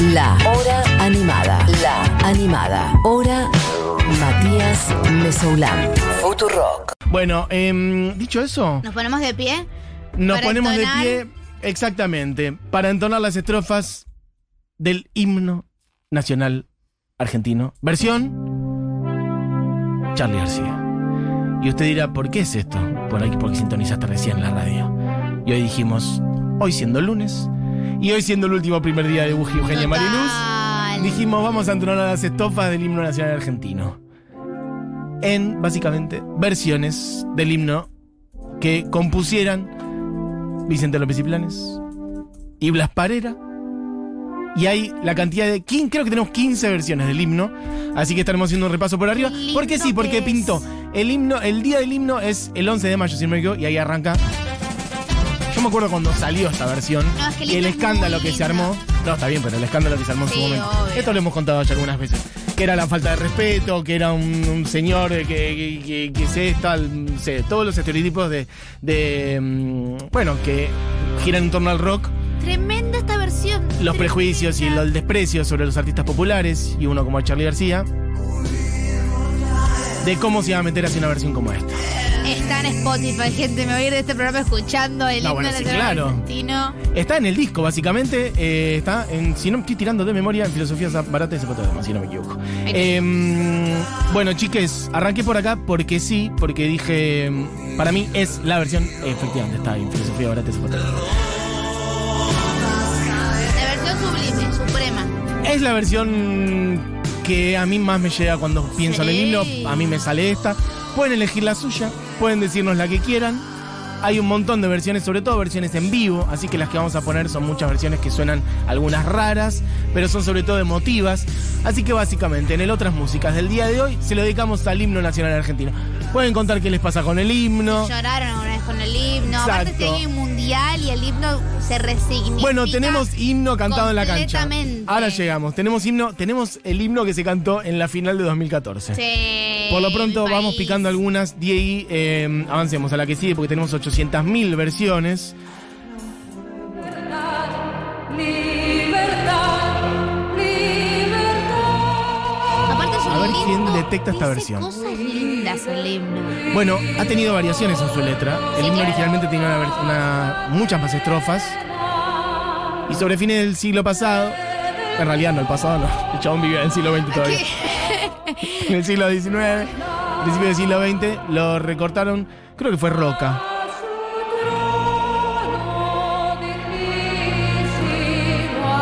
La Hora Animada. La Animada. Hora Matías Mesoulán. Futurock. Bueno, em, dicho eso, Nos ponemos de pie. nos para ponemos entonar. de pie exactamente para entonar las estrofas del himno nacional argentino. Versión Charlie García. Y usted dirá, ¿por qué es esto? Por ahí porque sintonizaste recién la radio. Y hoy dijimos, hoy siendo lunes, y hoy siendo el último primer día de Buji Eugenia Total. Mariluz, dijimos, vamos a entonar las estrofas del himno nacional argentino. En, básicamente, versiones del himno que compusieran Vicente López y Planes y Blas Parera. Y hay la cantidad de. Creo que tenemos 15 versiones del himno. Así que estaremos haciendo un repaso por arriba. Qué Porque sí, porque pintó. El himno, el día del himno es el 11 de mayo, si no me equivoco, y ahí arranca. Yo me acuerdo cuando salió esta versión No, es que el y el es escándalo que se armó. No, está bien, pero el escándalo que se armó en su momento. obvio. Esto lo hemos contado ya algunas veces. Que era la falta de respeto, que era un, un señor que, que, que, se tal, sé, todos los estereotipos de, de mm, bueno, que giran en torno al rock, Tremenda esta versión. los Tremenda. prejuicios y el, el desprecio sobre los artistas populares, y uno como Charlie García, de cómo se iba a meter hacia una versión como esta. Está en Spotify, gente. Me voy a ir de este programa escuchando el No, himno bueno, sí, nacional claro. argentino. Está en el disco, básicamente. eh, está en, si no estoy tirando de memoria, en Filosofía Barata y Zapato si no me equivoco. Em, bueno, chiques, arranqué por acá porque sí, porque dije, para mí es la versión, efectivamente, está en Filosofía Barata y Zapato La versión sublime, suprema. Es la versión que a mí más me llega cuando pienso en el himno. A mí me sale esta. Pueden elegir la suya, pueden decirnos la que quieran. Hay un montón de versiones, sobre todo versiones en vivo, así que las que vamos a poner son muchas versiones que suenan algunas raras, pero son sobre todo emotivas. Así que básicamente en el Otras Músicas del día de hoy se lo dedicamos al himno nacional argentino. Pueden contar qué les pasa con el himno. Lloraron alguna vez con el himno. Aparte, Exacto. hay mundial y el himno se resignifica. Bueno, tenemos himno cantado en la cancha. completamente. Ahora llegamos. Tenemos himno, tenemos el himno que se cantó en la final de 2014. Sí, Por lo pronto vamos país. picando algunas. Diego, eh, avancemos a la que sigue porque tenemos 800.000 versiones. Aparte es un A ver quién detecta esta versión. El himno. Bueno, ha tenido variaciones en su letra. El himno originalmente tenía una ver- una- muchas más estrofas. Y sobre fines del siglo pasado, en realidad no, el pasado no, el chabón vivía en el siglo XX todavía. En el siglo XIX, principio del siglo XX, lo recortaron, creo que fue Roca.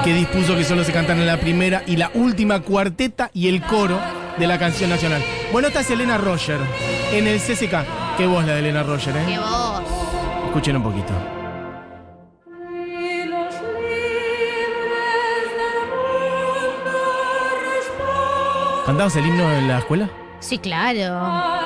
que dispuso que solo se cantaran la primera y la última cuarteta y el coro de la canción nacional. Bueno, esta es Elena Roger en el CCK. Qué voz la de Elena Roger, Qué ¿eh? voz. Escuchen un poquito. ¿Cantamos el himno en la escuela? Sí, claro.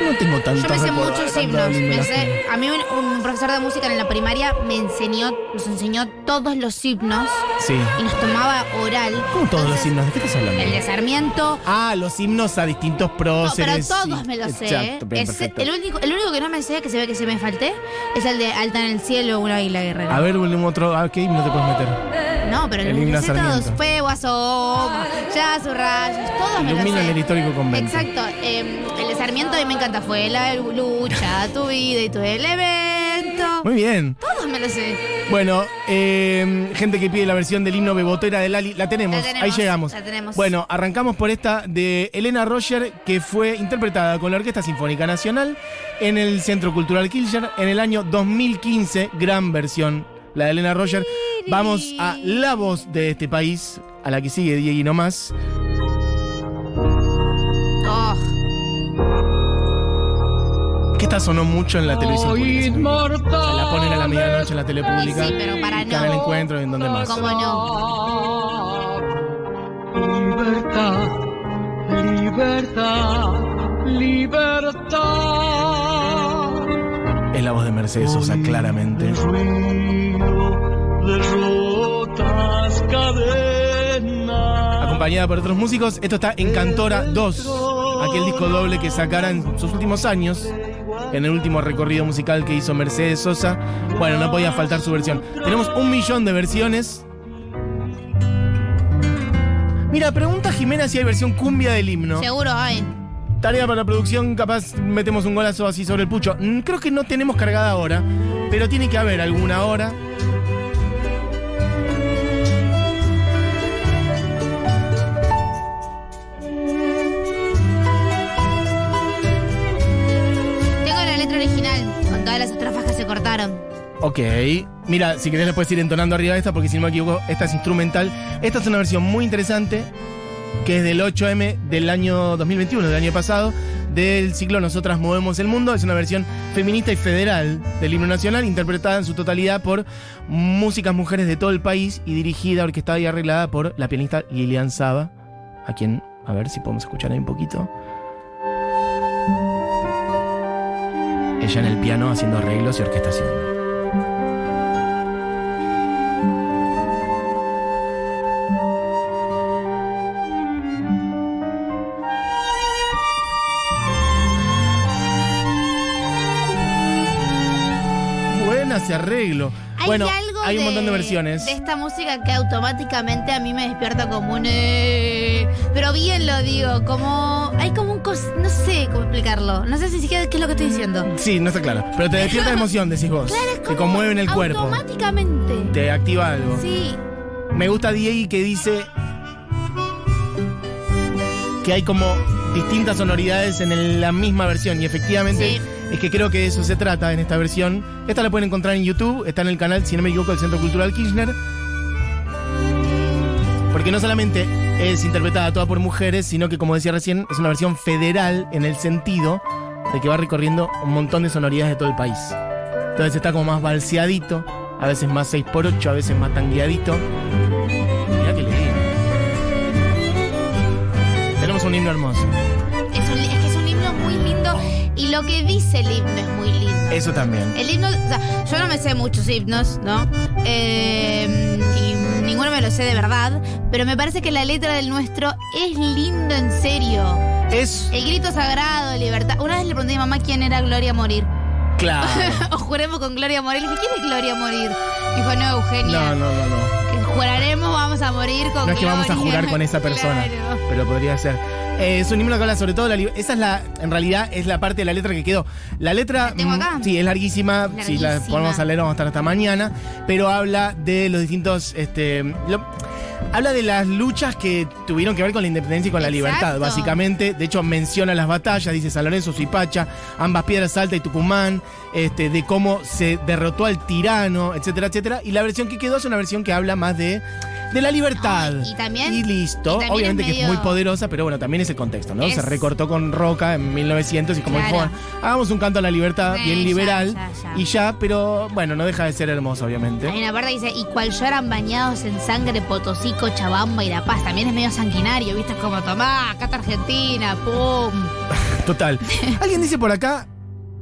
Yo no tengo tanto Yo me sé muchos himnos. me sé- a mí un, un profesor de música en la primaria me enseñó, nos enseñó todos los himnos Sí. y nos tomaba oral. ¿Cómo todos los himnos? ¿De qué estás hablando? El de Sarmiento. Ah, los himnos a distintos No, próceres. pero todos me los sé. Exacto, bien, Es- perfecto. el, único, el único que no me sé, que se ve que se me falté, es el de Alta en el cielo, una águila guerrera. A ver, volvemos otro. ¿A qué himno te puedes meter? No, pero el los todos. Fuego asoma, ya sus rayos, todos me Ilumina el histórico convento. Exacto. eh, el de Sarmiento a mí me encanta. Fue la lucha, tu vida y tu elemento. Muy bien. Todos me los sé. Bueno, eh, gente que pide la versión del himno Bebotera de Lali, la tenemos, La tenemos, ahí llegamos. la tenemos. Bueno, arrancamos por esta de Elena Roger, que fue interpretada con la Orquesta Sinfónica Nacional en el Centro Cultural Kirchner en el año 2015, gran versión, la de Elena Roger. Vamos a la voz de este país, a la que sigue Diego y no más. Oh, Que esta sonó mucho en la televisión pública. O sea, la ponen a la medianoche en la tele pública. Sí, pero para no. Encuentro y en donde más. ¿Cómo no? Libertad, libertad, libertad. Es la voz de Mercedes Sosa, claramente. Ruido de rotas cadenas. acompañada por otros músicos. Esto está en Cantora 2, aquel disco doble que sacara en sus últimos años, en el último recorrido musical que hizo Mercedes Sosa. Bueno, no podía faltar su versión. Tenemos un millón de versiones Mira, pregunta Jimena si hay versión cumbia del himno. Seguro hay. Tarea para la producción, capaz metemos un golazo así sobre el pucho. Mm, Creo que no tenemos cargada ahora, pero tiene que haber alguna hora. Tengo la letra original, con todas las estrofas que se cortaron. Ok. Mira, si querés le puedes ir entonando arriba de esta, porque si no me equivoco, esta es instrumental. Esta es una versión muy interesante, que es del 8M del año 2021, del año pasado, del ciclo Nosotras Movemos el Mundo. Es una versión feminista y federal del himno nacional, interpretada en su totalidad por músicas mujeres de todo el país y dirigida, orquestada y arreglada por la pianista Lilian Saba, a quien, a ver si podemos escuchar ahí un poquito. Ella en el piano haciendo arreglos y orquestación. Ese arreglo. Hay bueno, algo hay un de- montón de versiones. De esta música que automáticamente a mí me despierta como un. eh, pero bien lo digo, como. Hay como un. cos- no sé cómo explicarlo. No sé si siquiera qué es lo que estoy diciendo. Sí, no está claro. Pero te despierta emoción, decís vos. Es Te como conmueve en el cuerpo. Automáticamente. Te activa algo. Sí. Me gusta Diego que dice que hay como distintas sonoridades en el- la misma versión. Y efectivamente Sí. Es que creo que de eso se trata en esta versión. Esta la pueden encontrar en YouTube, está en el canal, si no me equivoco, del Centro Cultural Kirchner. Porque no solamente es interpretada toda por mujeres, sino que, como decía recién, es una versión federal en el sentido de que va recorriendo un montón de sonoridades de todo el país. Entonces está como más balseadito, a veces más 6x8, a veces más tangueadito. Mirá qué lindo. Tenemos un himno hermoso. Es, un Y lo que dice el himno es muy lindo. Eso también. El himno, o sea, yo no me sé muchos himnos, ¿no? Eh, y ninguno me lo sé de verdad, pero me parece que la letra del nuestro es lindo en serio. Es El grito sagrado, libertad. Una vez le pregunté a mi mamá quién era Gloria Morir. claro. o juremos con Gloria Morir. Le dije, ¿quién es Gloria Morir? Dijo, no, Eugenia. No, no, no, no. Que juraremos, vamos a morir con No es que vamos a jurar con esa persona, Claro. pero podría ser. Eh, es un himno que habla sobre todo de la Esa es la, en realidad, es la parte de la letra que quedó. La letra, ¿La tengo mm, acá? sí, es larguísima. Si la Larguísima. ponemos a leer, vamos a estar hasta mañana. Pero habla de los distintos, este, lo- habla de las luchas que tuvieron que ver con la independencia y con la libertad, básicamente. De hecho, menciona las batallas, dice San Lorenzo, Suipacha, ambas piedras Salta y Tucumán, este, de cómo se derrotó al tirano, etcétera, etcétera. Y la versión que quedó es una versión que habla más de de la libertad. Ay, y también- Y listo. y también Obviamente es que es muy poderosa, pero bueno, también es el contexto, ¿no? Es- Se recortó con Roca en 1900 y como Claro. dijo, "Bueno, hagamos un canto a la libertad Sí, bien liberal ya, ya. y ya, pero bueno, no deja de ser hermoso, obviamente. Hay una parte que dice, y cual lloran bañados en sangre Potosí, Cochabamba y La Paz. También es medio sanguinario, ¿viste? Es como, tomá, acá está Argentina, pum. Total. Alguien dice por acá,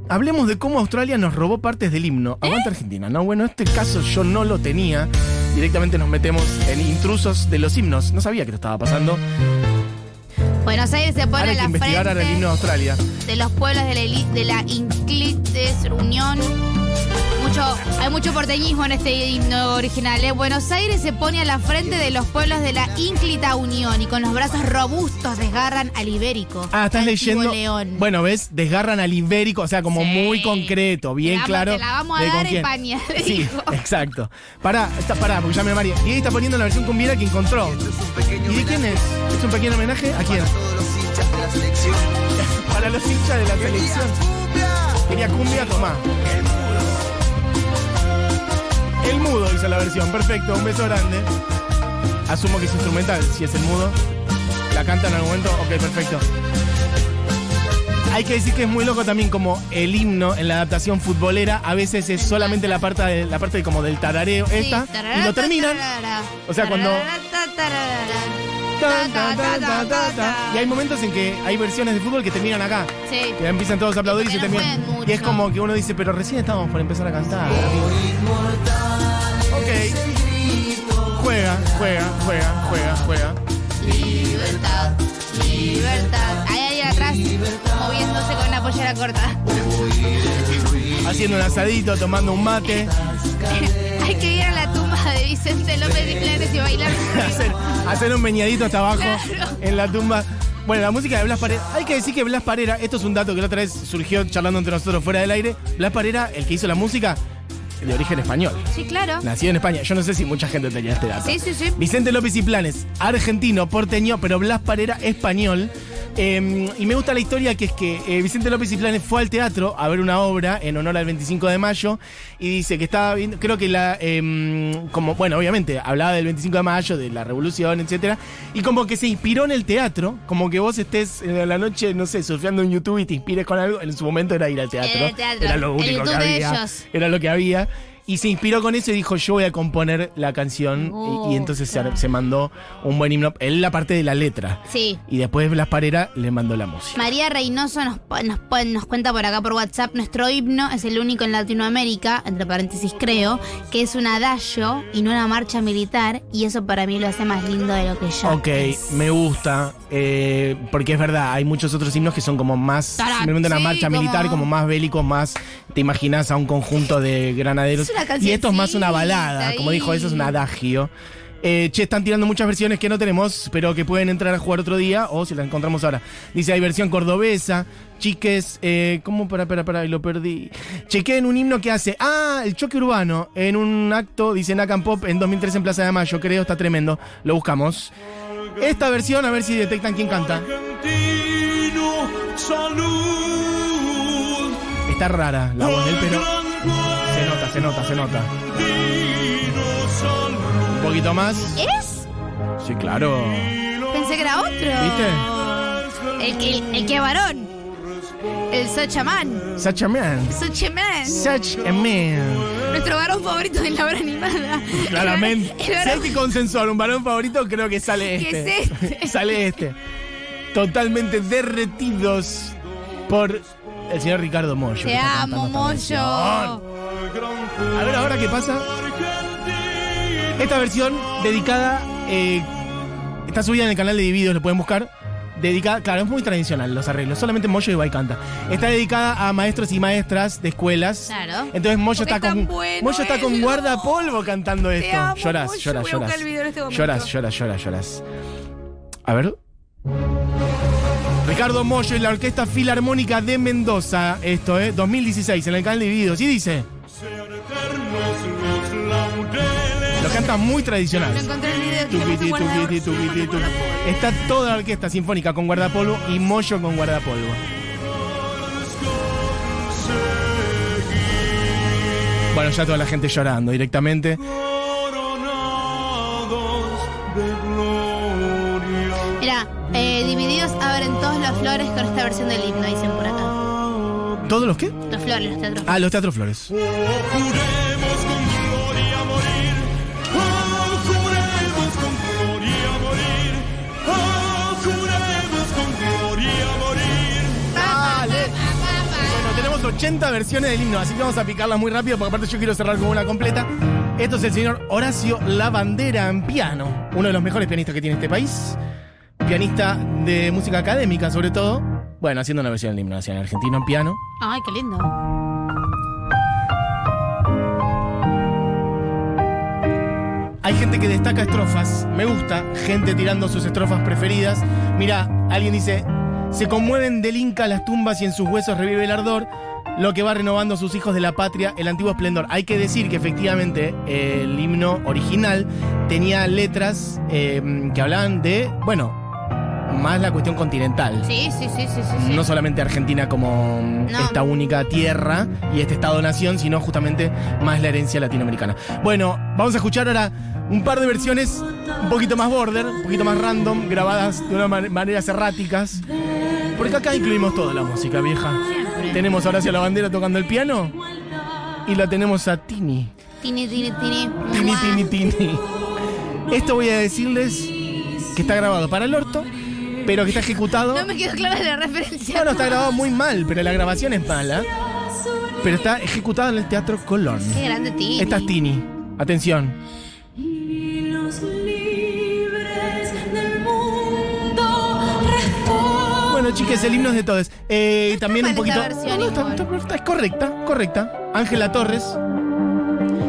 hablemos de cómo Australia nos robó partes del himno. ¿Eh? Aguanta Argentina, ¿no? Bueno, este caso yo no lo tenía. Directamente nos metemos en intrusos de los himnos. No sabía que lo estaba pasando. Buenos Aires se pone Ahora hay a que la investigar ahora el himno de Australia. de los pueblos de la, eli- de la Inclites Unión. Mucho, hay mucho porteñismo en este himno original. ¿eh? Buenos Aires se pone a la frente de los pueblos de la Ínclita Unión y con los brazos robustos desgarran al ibérico. Ah, estás leyendo. León. Bueno, ves, desgarran al ibérico, o sea, como Sí. muy concreto, bien Te claro. te la vamos a dar en pañal, Sí, dijo. exacto. Pará, está, pará, porque ya me María. Y ahí está poniendo la versión cumbiera que encontró. ¿Y de quién es? ¿Es un pequeño homenaje? ¿A quién? Para los hinchas de la selección. Quería cumbia, tomá. El mudo hizo la versión, perfecto, un beso grande. Asumo que es instrumental, si es el mudo. ¿La canta en algún momento? Ok, perfecto. Hay que decir que es muy loco también como el himno en la adaptación futbolera a veces es solamente la parte de, la parte de como del tarareo Sí, esta y lo terminan O sea, cuando- tarara, tarara, tan, tan, tan, tan, tan, tan. y hay momentos en que hay versiones de fútbol que terminan acá Sí. que empiezan todos a aplaudir y se no terminan juegan y es como que uno dice pero recién estábamos por empezar a cantar amigo". Juega juega juega juega juega Libertad, libertad. Hay alguien atrás moviéndose con una pollera corta. haciendo un asadito tomando un mate Hay que ir a la tumba de Vicente López y Planes y bailar. hacer, hacer un meñadito hasta abajo Claro. en la tumba. Bueno, la música de Blas Parera. Hay que decir que Blas Parera, esto es un dato que la otra vez surgió charlando entre nosotros fuera del aire. Blas Parera, el que hizo la música, de origen español. Sí, claro. Nacido en España. Yo no sé si mucha gente tenía este dato. Sí, sí, sí. Vicente López y Planes, argentino, porteño, pero Blas Parera, español. Eh, y me gusta la historia que es que eh, Vicente López y Planes fue al teatro a ver una obra en honor al 25 de mayo y dice que estaba viendo, creo que la, eh, como, bueno, obviamente hablaba del 25 de mayo, de la revolución, etcétera, y como que se inspiró en el teatro, como que vos estés en la noche, no sé, surfeando en YouTube y te inspires con algo, en su momento era ir al teatro. Era el teatro, Era lo único que había. Era lo que había. Y se inspiró con eso y dijo, yo voy a componer la canción. Oh, y, y entonces se- claro. se, mandó un buen himno. Él la parte de la letra. Sí. Y después Blas Parera le mandó la música. María Reynoso nos, nos, nos cuenta por acá por WhatsApp, nuestro himno es el único en Latinoamérica, entre paréntesis creo, que es un adagio y no una marcha militar, y eso para mí lo hace más lindo de lo que ya Ok, es. me gusta. eh, porque es verdad, hay muchos otros himnos que son como más. Tarán, Simplemente una sí, marcha como- militar, como más bélicos, más. Te imaginas a un conjunto de granaderos. Una y esto es más una balada. Como dijo, eso es un adagio. Eh, che, están tirando muchas versiones que no tenemos, pero que pueden entrar a jugar otro día o si la encontramos ahora. Dice, hay versión cordobesa, chiques, eh, ¿cómo? Para, para, para, y lo perdí. Chequeen un himno que hace, ah, el choque urbano, en un acto, dice Nakan Pop, en 2003 en Plaza de Mayo, creo, está tremendo. Lo buscamos. Esta versión, a ver si detectan quién canta. Argentino, salud. Está rara la voz de él, pero se nota, se nota. Un poquito más. ¿Es? Sí, claro. Pensé que era otro. ¿Viste? El que, el, el que varón. El Sochaman. Such a man. Sochaman. Such a man. Nuestro varón favorito de la obra animada. Claramente. El Si hay que consensuar un varón favorito, creo que sale ¿Qué este. es este? sale este. Totalmente derretidos por el señor Ricardo Mollo. Te amo, versión. A ver ahora qué pasa. Esta versión dedicada. eh, está subida en el canal de Divididos, lo pueden buscar. Dedicada, claro, es muy tradicional los arreglos. Solamente Moyo y Ibai canta. Está dedicada a maestros y maestras de escuelas. Claro. Entonces Moyo está con. bueno Moyo está con guardapolvo cantando esto. amo, lloras, Moyo. lloras, Voy lloras. este. Lloras, lloras, lloras, lloras. A ver. Ricardo Moyo y la Orquesta Filarmónica de Mendoza. Esto, ¿eh? 2016, en el canal de Divididos. Y dice. Lo canta muy tradicional. Está toda la orquesta sinfónica con guardapolvo y Moyo con guardapolvo. Bueno, ya toda la gente llorando directamente. Mira, eh, divididos abren todos los flores con esta versión del himno, dicen por acá. ¿Todos los qué? Los flores, los teatros. Ah, los Teatro Flores. 80 versiones del himno, así que vamos a picarlas muy rápido porque aparte yo quiero cerrar con una completa. Esto es el señor Horacio Lavandera en piano, uno de los mejores pianistas que tiene este país. Pianista de música académica, sobre todo. Bueno, haciendo una versión del himno nacional argentino en piano. Ay, qué lindo. Hay gente que destaca estrofas, me gusta, gente tirando sus estrofas preferidas. Mira, alguien dice, se conmueven del Inca las tumbas y en sus huesos revive el ardor, lo que va renovando sus hijos de la patria el antiguo esplendor. Hay que decir que efectivamente eh, el himno original tenía letras eh, que hablaban de, bueno, más la cuestión continental. Sí, sí, sí, sí, sí. No solamente Argentina como mm, No. esta única tierra y este Estado-nación, sino justamente más la herencia latinoamericana. Bueno, vamos a escuchar ahora un par de versiones un poquito más border, un poquito más random, grabadas de una man- maneras erráticas. Porque acá incluimos toda la música, vieja. Tenemos a Horacio la bandera tocando el piano y la tenemos a Tini. Tini, tini, tini. Tini. Tini, Tini. Esto voy a decirles que está grabado para el orto, pero que está ejecutado. No me quedó clara la referencia. Bueno, está grabado muy mal, pero la grabación es mala. Pero está ejecutado en el Teatro Colón. Qué grande Tini. Esta es Tini. Atención. Chicas, el himno es de todos. Eh, también un poquito. esta versión, No, está- igual. está- está- es correcta, correcta. Ángela Torres.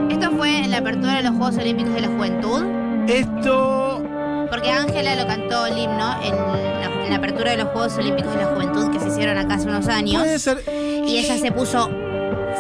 Esto fue en la apertura de los Juegos Juegos Olímpicos de la Juventud? Esto. Porque Ángela lo cantó el himno en la, en la apertura de los Juegos Olímpicos de la Juventud que se hicieron acá hace unos años. Puede ser. Y ella se puso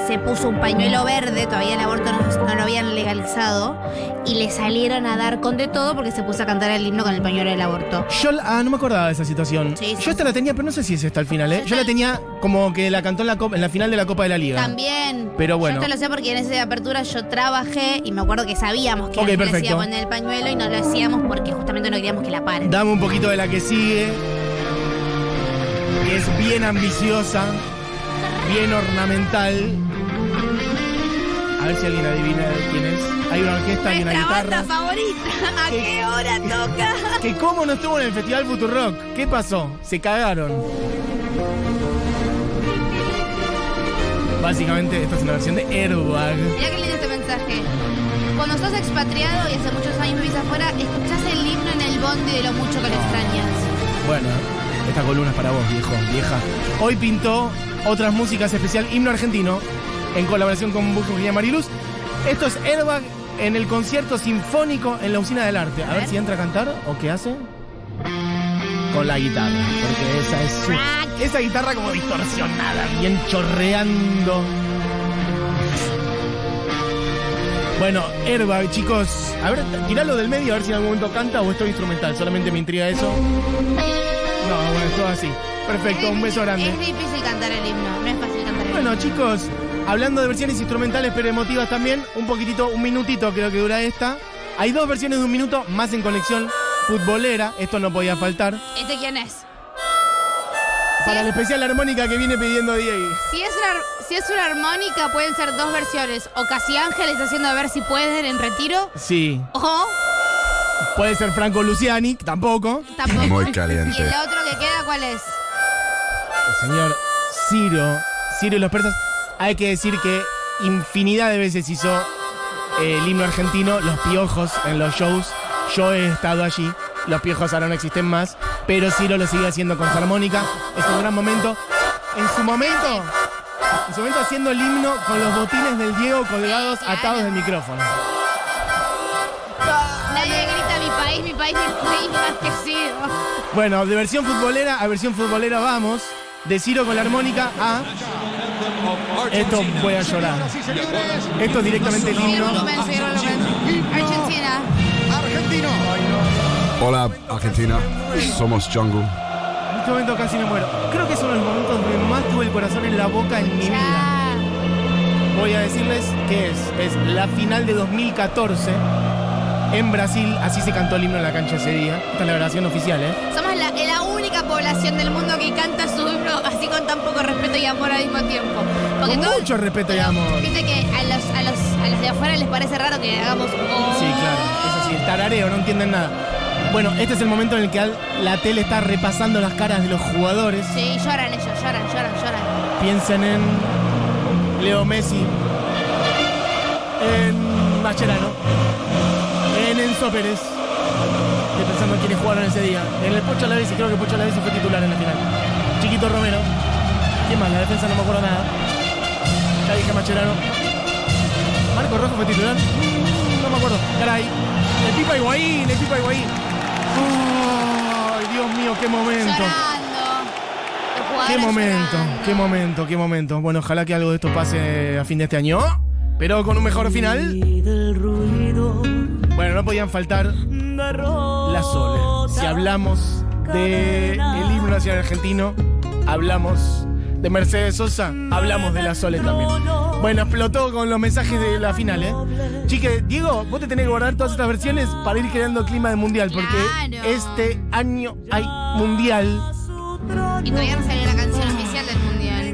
se puso un pañuelo verde, todavía el aborto no, no lo habían legalizado, y le salieron a dar con de todo porque se puso a cantar el himno con el pañuelo del aborto. Yo, ah, no me acordaba de esa situación. Sí, sí, Yo esta la tenía, pero no sé si es esta al final, ¿eh? Yo la tenía como que la cantó en la, en la final de la Copa de la Liga. También. Pero bueno. Yo esto lo sé porque en esa apertura yo trabajé y me acuerdo que sabíamos que Ok, Ángela se perfecto. poner el pañuelo y no lo hacíamos porque justamente no queríamos que la paren. Dame un poquito de la que sigue. Que es bien ambiciosa, bien ornamental. A ver si alguien adivina quién es. Hay una orquesta, hay una guitarra. banda favorita, ¿a ¿Qué? qué hora toca? Que cómo no estuvo en el Festival Futurock. ¿Qué pasó? Se cagaron. Básicamente, esta es una versión de Airbag. Mirá qué lindo este mensaje. Cuando sos expatriado y hace muchos años vivís afuera, escuchás el himno en el bondi de lo mucho que lo extrañas. Bueno, esta columna es para vos, viejo, vieja. Hoy pintó otras músicas especial, himno argentino, en colaboración con Virginia Mariluz. Esto es Airbag en el concierto sinfónico en la Usina del Arte. A, ver ver. si entra a cantar o qué hace. Con la guitarra, porque esa es su... Esa guitarra como distorsionada, bien chorreando. Bueno, Airbag, chicos. A ver, tiralo del medio a ver si en algún momento canta o esto es instrumental. Solamente me intriga eso. No, bueno, todo así. Perfecto, Es un beso difícil- grande. Es difícil cantar el himno, no es fácil cantar el himno. Bueno, chicos, hablando de versiones instrumentales pero emotivas también, un poquitito, un minutito creo que dura esta. Hay dos versiones de un minuto más en conexión futbolera, esto no podía faltar. ¿Este quién es? Para el especial armónica que viene pidiendo Diego. Si es, una, si es una armónica, pueden ser dos versiones. O Casi Ángeles haciendo a ver si pueden en retiro. Sí, O puede ser Franco Luciani, tampoco. tampoco. Muy ¿Y caliente. el otro que queda cuál es? El señor Ciro, Ciro y los persas. Hay que decir que infinidad de veces hizo eh, el himno argentino, los piojos en los shows. Yo he estado allí, los piojos ahora no existen más, pero Ciro lo sigue haciendo con su armónica. Es un gran momento. En su momento, en su momento haciendo el himno con los botines del Diego colgados, atados del micrófono. Nadie grita mi país, mi país, mi país más que Ciro. Bueno, de versión futbolera a versión futbolera vamos. De Ciro con la armónica a. Esto voy a llorar. Esto es directamente el el himno. el. Argentina. Hola, Argentina. Somos Jungle. En este momento casi me muero. Creo que es uno de los momentos donde más tuve el corazón en la boca en mi vida. Voy a decirles que es. Es la final de 2014 en Brasil. Así se cantó el himno en la cancha ese día. Esta es la grabación oficial, ¿eh? Somos la, la población del mundo que canta su himno así con tan poco respeto y amor al mismo tiempo. Porque Con todo- mucho respeto y amor. Viste que a los, a, los, a los de afuera les parece raro que hagamos. oh. Sí, claro. Eso sí, el tarareo, no entienden nada. Bueno, este es el momento en el que la tele está repasando las caras de los jugadores. Sí, lloran ellos, lloran, lloran, lloran. Piensen en Leo Messi, en Mascherano, en Enzo Pérez. Estoy pensando en quiénes jugaron ese día. En el Pocho Alavesi, creo que Pocho Alavesi fue titular en la final. Chiquito Romero. ¿Quién más? La defensa no me acuerdo nada. Ya dije Mascherano. Marco Rojo fue titular. No me acuerdo. Caray. El Pipa Higuaín, el Pipa Higuaín. ¡Ay, Dios mío, qué momento! Qué momento, qué momento, qué momento. Bueno, ojalá que algo de esto pase a fin de este año. Pero con un mejor final. Bueno, no podían faltar las Sole. Si hablamos de el himno nacional argentino, hablamos de Mercedes Sosa, hablamos de la Sole también. Bueno, explotó con los mensajes de la final, ¿eh? Chique, Diego, vos te tenés que guardar todas estas versiones para ir creando clima de mundial, porque Claro. este año hay mundial. Y todavía no salió la canción oficial del mundial.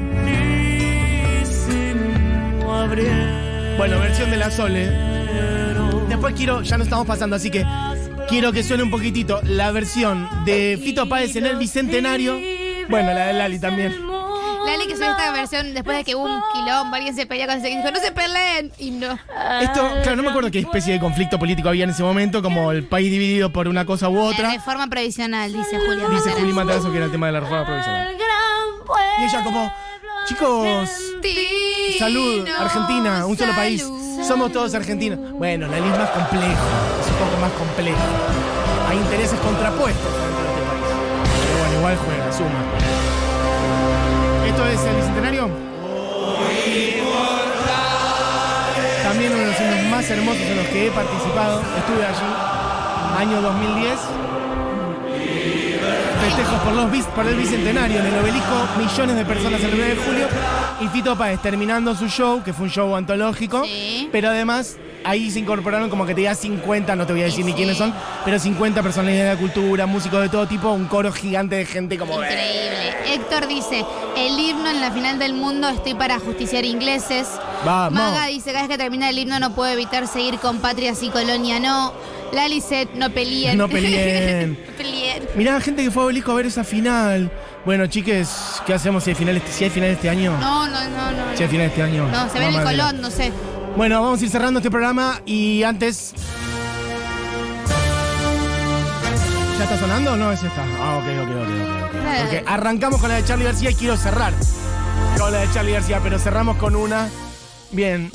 Bueno, versión de la Sole. Después quiero, ya no estamos pasando, así que quiero que suene un poquitito la versión de Fito Páez en el Bicentenario. Bueno, la de Lali también. Lali que subió esta versión después de que hubo un quilombo, alguien se pelea con ese dijo, no se peleen. Y no. Esto, claro, no me acuerdo qué especie de conflicto político había en ese momento, como el país dividido por una cosa u La otra. reforma previsional, dice Julia. Dice. Juli Matarazzo que era el tema de la reforma provisional. Y ella como, chicos, Salud, Argentina, un solo país. Somos todos argentinos. Bueno, la ley es más complejo, es un poco más complejo. Hay intereses contrapuestos dentro de este país. Pero bueno, igual juega, suma. ¿Esto es el bicentenario? También uno de los himnos más hermosos en los que he participado. Estuve allí, año 2010. Festejos por, los, bis- por el bicentenario en el obelisco, millones de personas el 9 de julio. Y Fito Páez terminando su show, que fue un show antológico. Sí. Pero además, ahí se incorporaron como que te diga 50, no te voy a decir Sí, ni quiénes son, pero 50 personalidades de la cultura, músicos de todo tipo, un coro gigante de gente como. Increíble. Héctor dice, el himno en la final del mundo estoy para justiciar ingleses. Vamos. Maga dice, cada vez que termina el himno no puedo evitar seguir con patrias y colonia no. Lali no peleen. No peleen. No Mirá, gente que fue a obelisco a ver esa final. Bueno, chiques, ¿qué hacemos si hay final este, si hay final este año? No, no, no, no. Si hay final este año. No, se ve en el colón, no sé. Bueno, vamos a ir cerrando este programa y antes. ¿Ya está sonando o no? Ese está. Ah, ok, ok, ok, ok. Porque arrancamos con la de Charlie García y quiero cerrar con la de Charlie García, pero cerramos con una. Bien.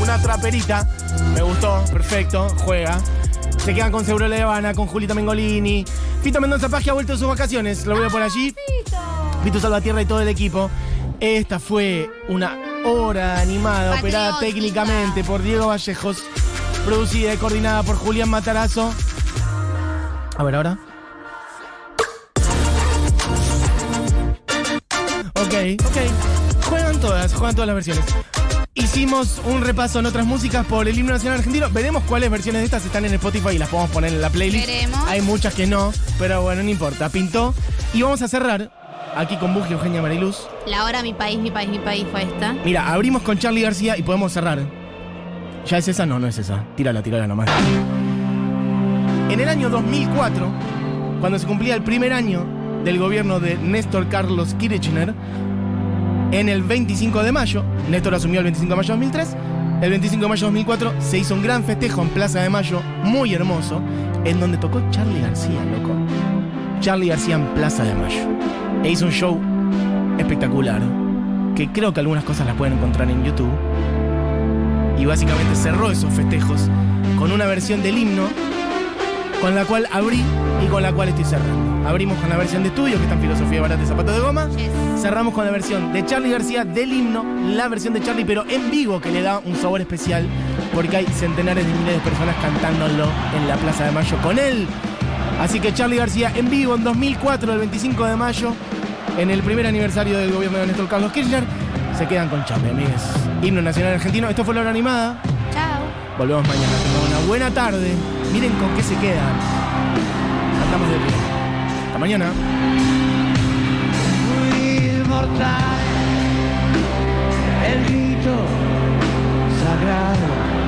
Una traperita. Me gustó, perfecto, juega. Se quedan con Seguro La Habana, con Julita Mengolini. Fito Mendoza Paz que ha vuelto de sus vacaciones. Lo veo por allí. Fito Salvatierra y todo el equipo. Esta fue una hora animada, operada técnicamente por Diego Vallejos, producida y coordinada por Julián Matarazo. A ver, ahora. Ok, ok. Juegan todas, juegan todas las versiones. Hicimos un repaso en otras músicas por el himno nacional argentino. Veremos cuáles versiones de estas están en Spotify y las podemos poner en la playlist. Veremos. Hay muchas que no, pero bueno, no importa. Pintó. Y vamos a cerrar aquí con Bugi Eugenia Mariluz. La hora mi país, mi país, mi país fue esta. Mira, abrimos con Charlie García y podemos cerrar. ¿Ya es esa? No, no es esa. Tírala, tírala nomás. En el año 2004, cuando se cumplía el primer año del gobierno de Néstor Carlos Kirchner, en el 25 de mayo, Néstor asumió el 25 de mayo de 2003, el 25 de mayo de 2004 se hizo un gran festejo en Plaza de Mayo, muy hermoso, en donde tocó Charlie García, loco. Charlie García en Plaza de Mayo. E hizo un show espectacular, que creo que algunas cosas las pueden encontrar en YouTube. Y básicamente cerró esos festejos con una versión del himno con la cual abrí y con la cual estoy cerrando. Abrimos con la versión de estudio, que está en Filosofía Barata de Zapatos de Goma. Yes. Cerramos con la versión de Charlie García del himno, la versión de Charlie, pero en vivo, que le da un sabor especial, porque hay centenares de miles de personas cantándolo en la Plaza de Mayo con él. Así que Charlie García en vivo en 2004, el 25 de mayo, en el primer aniversario del gobierno de Néstor Carlos Kirchner, se quedan con Charlie, amigues. Himno Nacional Argentino. Esto fue la hora animada. Chao. Volvemos mañana buena tarde. Miren con qué se quedan. Andamos de pie. Hasta mañana. El grito sagrado.